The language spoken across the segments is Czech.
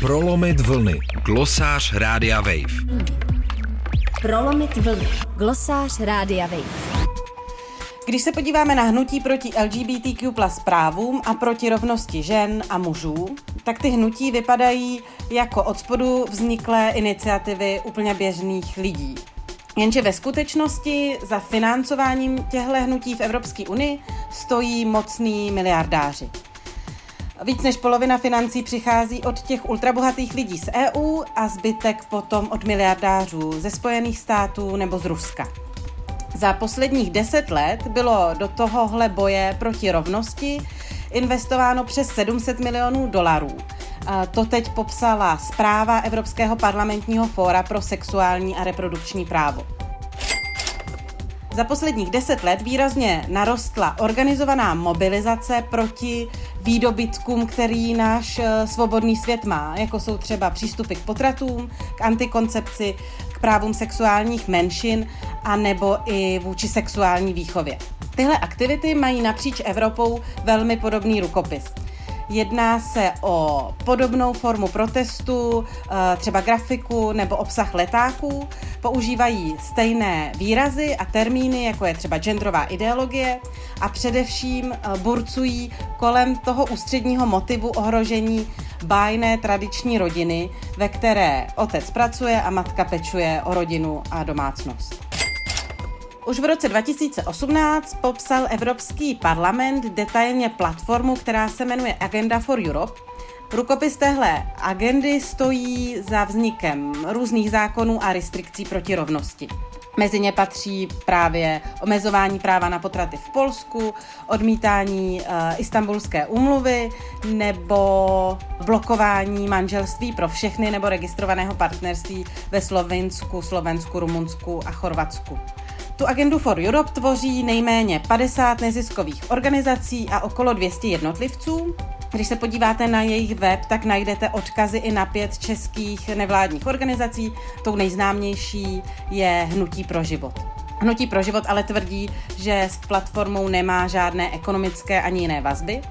Prolomit vlny. Glosář Rádia Wave. Prolomit vlny. Glosář Rádia Wave. Když se podíváme na hnutí proti LGBTQ plus právům a proti rovnosti žen a mužů, tak ty hnutí vypadají jako od spodu vzniklé iniciativy úplně běžných lidí. Jenže ve skutečnosti za financováním těchto hnutí v Evropské unii stojí mocný miliardáři. Víc než polovina financí přichází od těch ultrabohatých lidí z EU a zbytek potom od miliardářů ze Spojených států nebo z Ruska. Za posledních deset let bylo do tohohle boje proti rovnosti investováno přes 700 milionů dolarů. To teď popsala zpráva Evropského parlamentního fóra pro sexuální a reprodukční právo. Za posledních deset let výrazně narostla organizovaná mobilizace proti výdobytkům, který náš eh, svobodný svět má, jako jsou třeba přístupy k potratům, k antikoncepci, k právům sexuálních menšin a nebo i vůči sexuální výchově. Tyhle aktivity mají napříč Evropou velmi podobný rukopis. Jedná se o podobnou formu protestu, eh, třeba grafiku nebo obsah letáků. Používají stejné výrazy a termíny, jako je třeba genderová ideologie a především eh, burcují kolem toho ústředního motivu ohrožení bájné tradiční rodiny, ve které otec pracuje a matka pečuje o rodinu a domácnost. Už v roce 2018 popsal Evropský parlament detailně platformu, která se jmenuje Agenda for Europe. Rukopis téhle agendy stojí za vznikem různých zákonů a restrikcí proti rovnosti. Mezi ně patří právě omezování práva na potraty v Polsku, odmítání uh, istambulské úmluvy nebo blokování manželství pro všechny nebo registrovaného partnerství ve Slovinsku, Slovensku, Rumunsku a Chorvatsku. Tu agendu for Europe tvoří nejméně 50 neziskových organizací a okolo 200 jednotlivců. Když se podíváte na jejich web, tak najdete odkazy i na pět českých nevládních organizací. Tou nejznámější je Hnutí pro život. Hnutí pro život ale tvrdí, že s platformou nemá žádné ekonomické ani jiné vazby.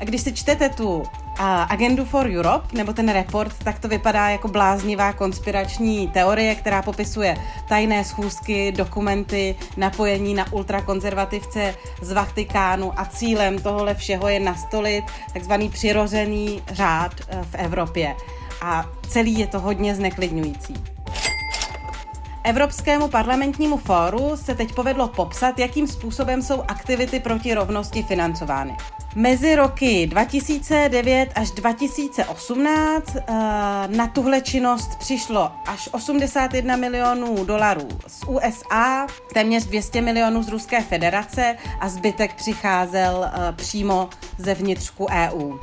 A když si čtete tu Agendu for Europe, nebo ten report, tak to vypadá jako bláznivá konspirační teorie, která popisuje tajné schůzky, dokumenty, napojení na ultrakonzervativce z Vatikánu a cílem tohle všeho je nastolit takzvaný přirozený řád eh, v Evropě. A celý je to hodně zneklidňující. Evropskému parlamentnímu fóru se teď povedlo popsat, jakým způsobem jsou aktivity proti rovnosti financovány. Mezi roky 2009 až 2018 eh, na tuhle činnost přišlo až 81 milionů dolarů z USA, téměř 200 milionů z Ruské federace a zbytek přicházel eh, přímo ze vnitřku EU.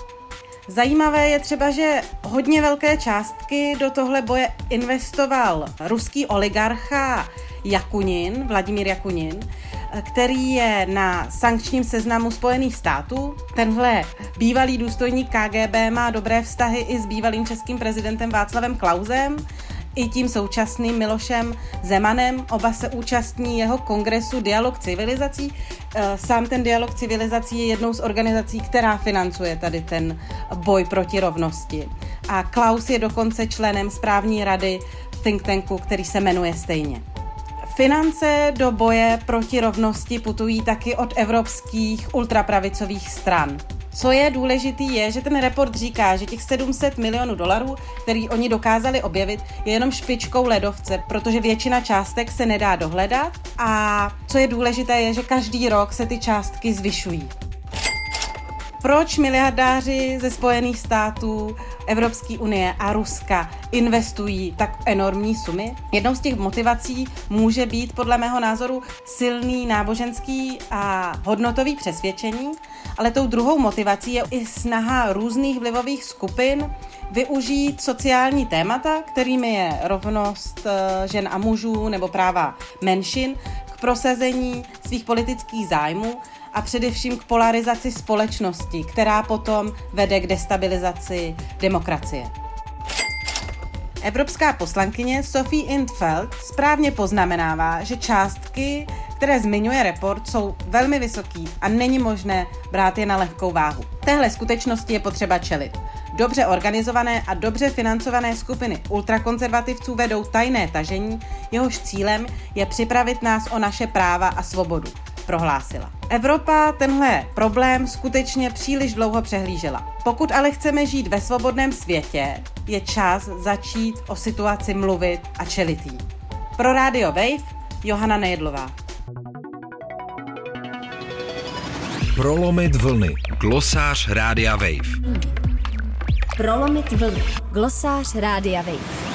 Zajímavé je třeba, že hodně velké částky do tohle boje investoval ruský oligarcha Jakunin, Vladimír Jakunin, který je na sankčním seznamu Spojených států. Tenhle bývalý důstojník KGB má dobré vztahy i s bývalým českým prezidentem Václavem Klausem, i tím současným Milošem Zemanem. Oba se účastní jeho kongresu Dialog civilizací. Eh, sám ten Dialog civilizací je jednou z organizací, která financuje tady ten boj proti rovnosti. A Klaus je dokonce členem správní rady think tanku, který se jmenuje stejně. Finance do boje proti rovnosti putují taky od evropských ultrapravicových stran. Co je důležitý je, že ten report říká, že těch 700 milionů dolarů, který oni dokázali objevit, je jenom špičkou ledovce, protože většina částek se nedá dohledat a co je důležité je, že každý rok se ty částky zvyšují. Proč miliardáři ze Spojených států, Evropské unie a Ruska investují tak enormní sumy? Jednou z těch motivací může být podle mého názoru silný náboženský a hodnotový přesvědčení, ale tou druhou motivací je i snaha různých vlivových skupin využít sociální témata, kterými je rovnost eh, žen a mužů nebo práva menšin, k prosazení svých politických zájmů a především k polarizaci společnosti, která potom vede k destabilizaci demokracie. Evropská poslankyně Sophie Intfeld správně poznamenává, že částky, které zmiňuje report, jsou velmi vysoký a není možné brát je na lehkou váhu. Téhle skutečnosti je potřeba čelit. Dobře organizované a dobře financované skupiny ultrakonzervativců vedou tajné tažení, jehož cílem je připravit nás o naše práva a svobodu, prohlásila. Evropa tenhle problém skutečně příliš dlouho přehlížela. Pokud ale chceme žít ve svobodném světě, je čas začít o situaci mluvit a čelit jí. Pro Radio Wave Johana Nejedlová. Prolomit vlny. Glosář Rádia Wave. Prolomit vlny. Glosář Rádia Wave.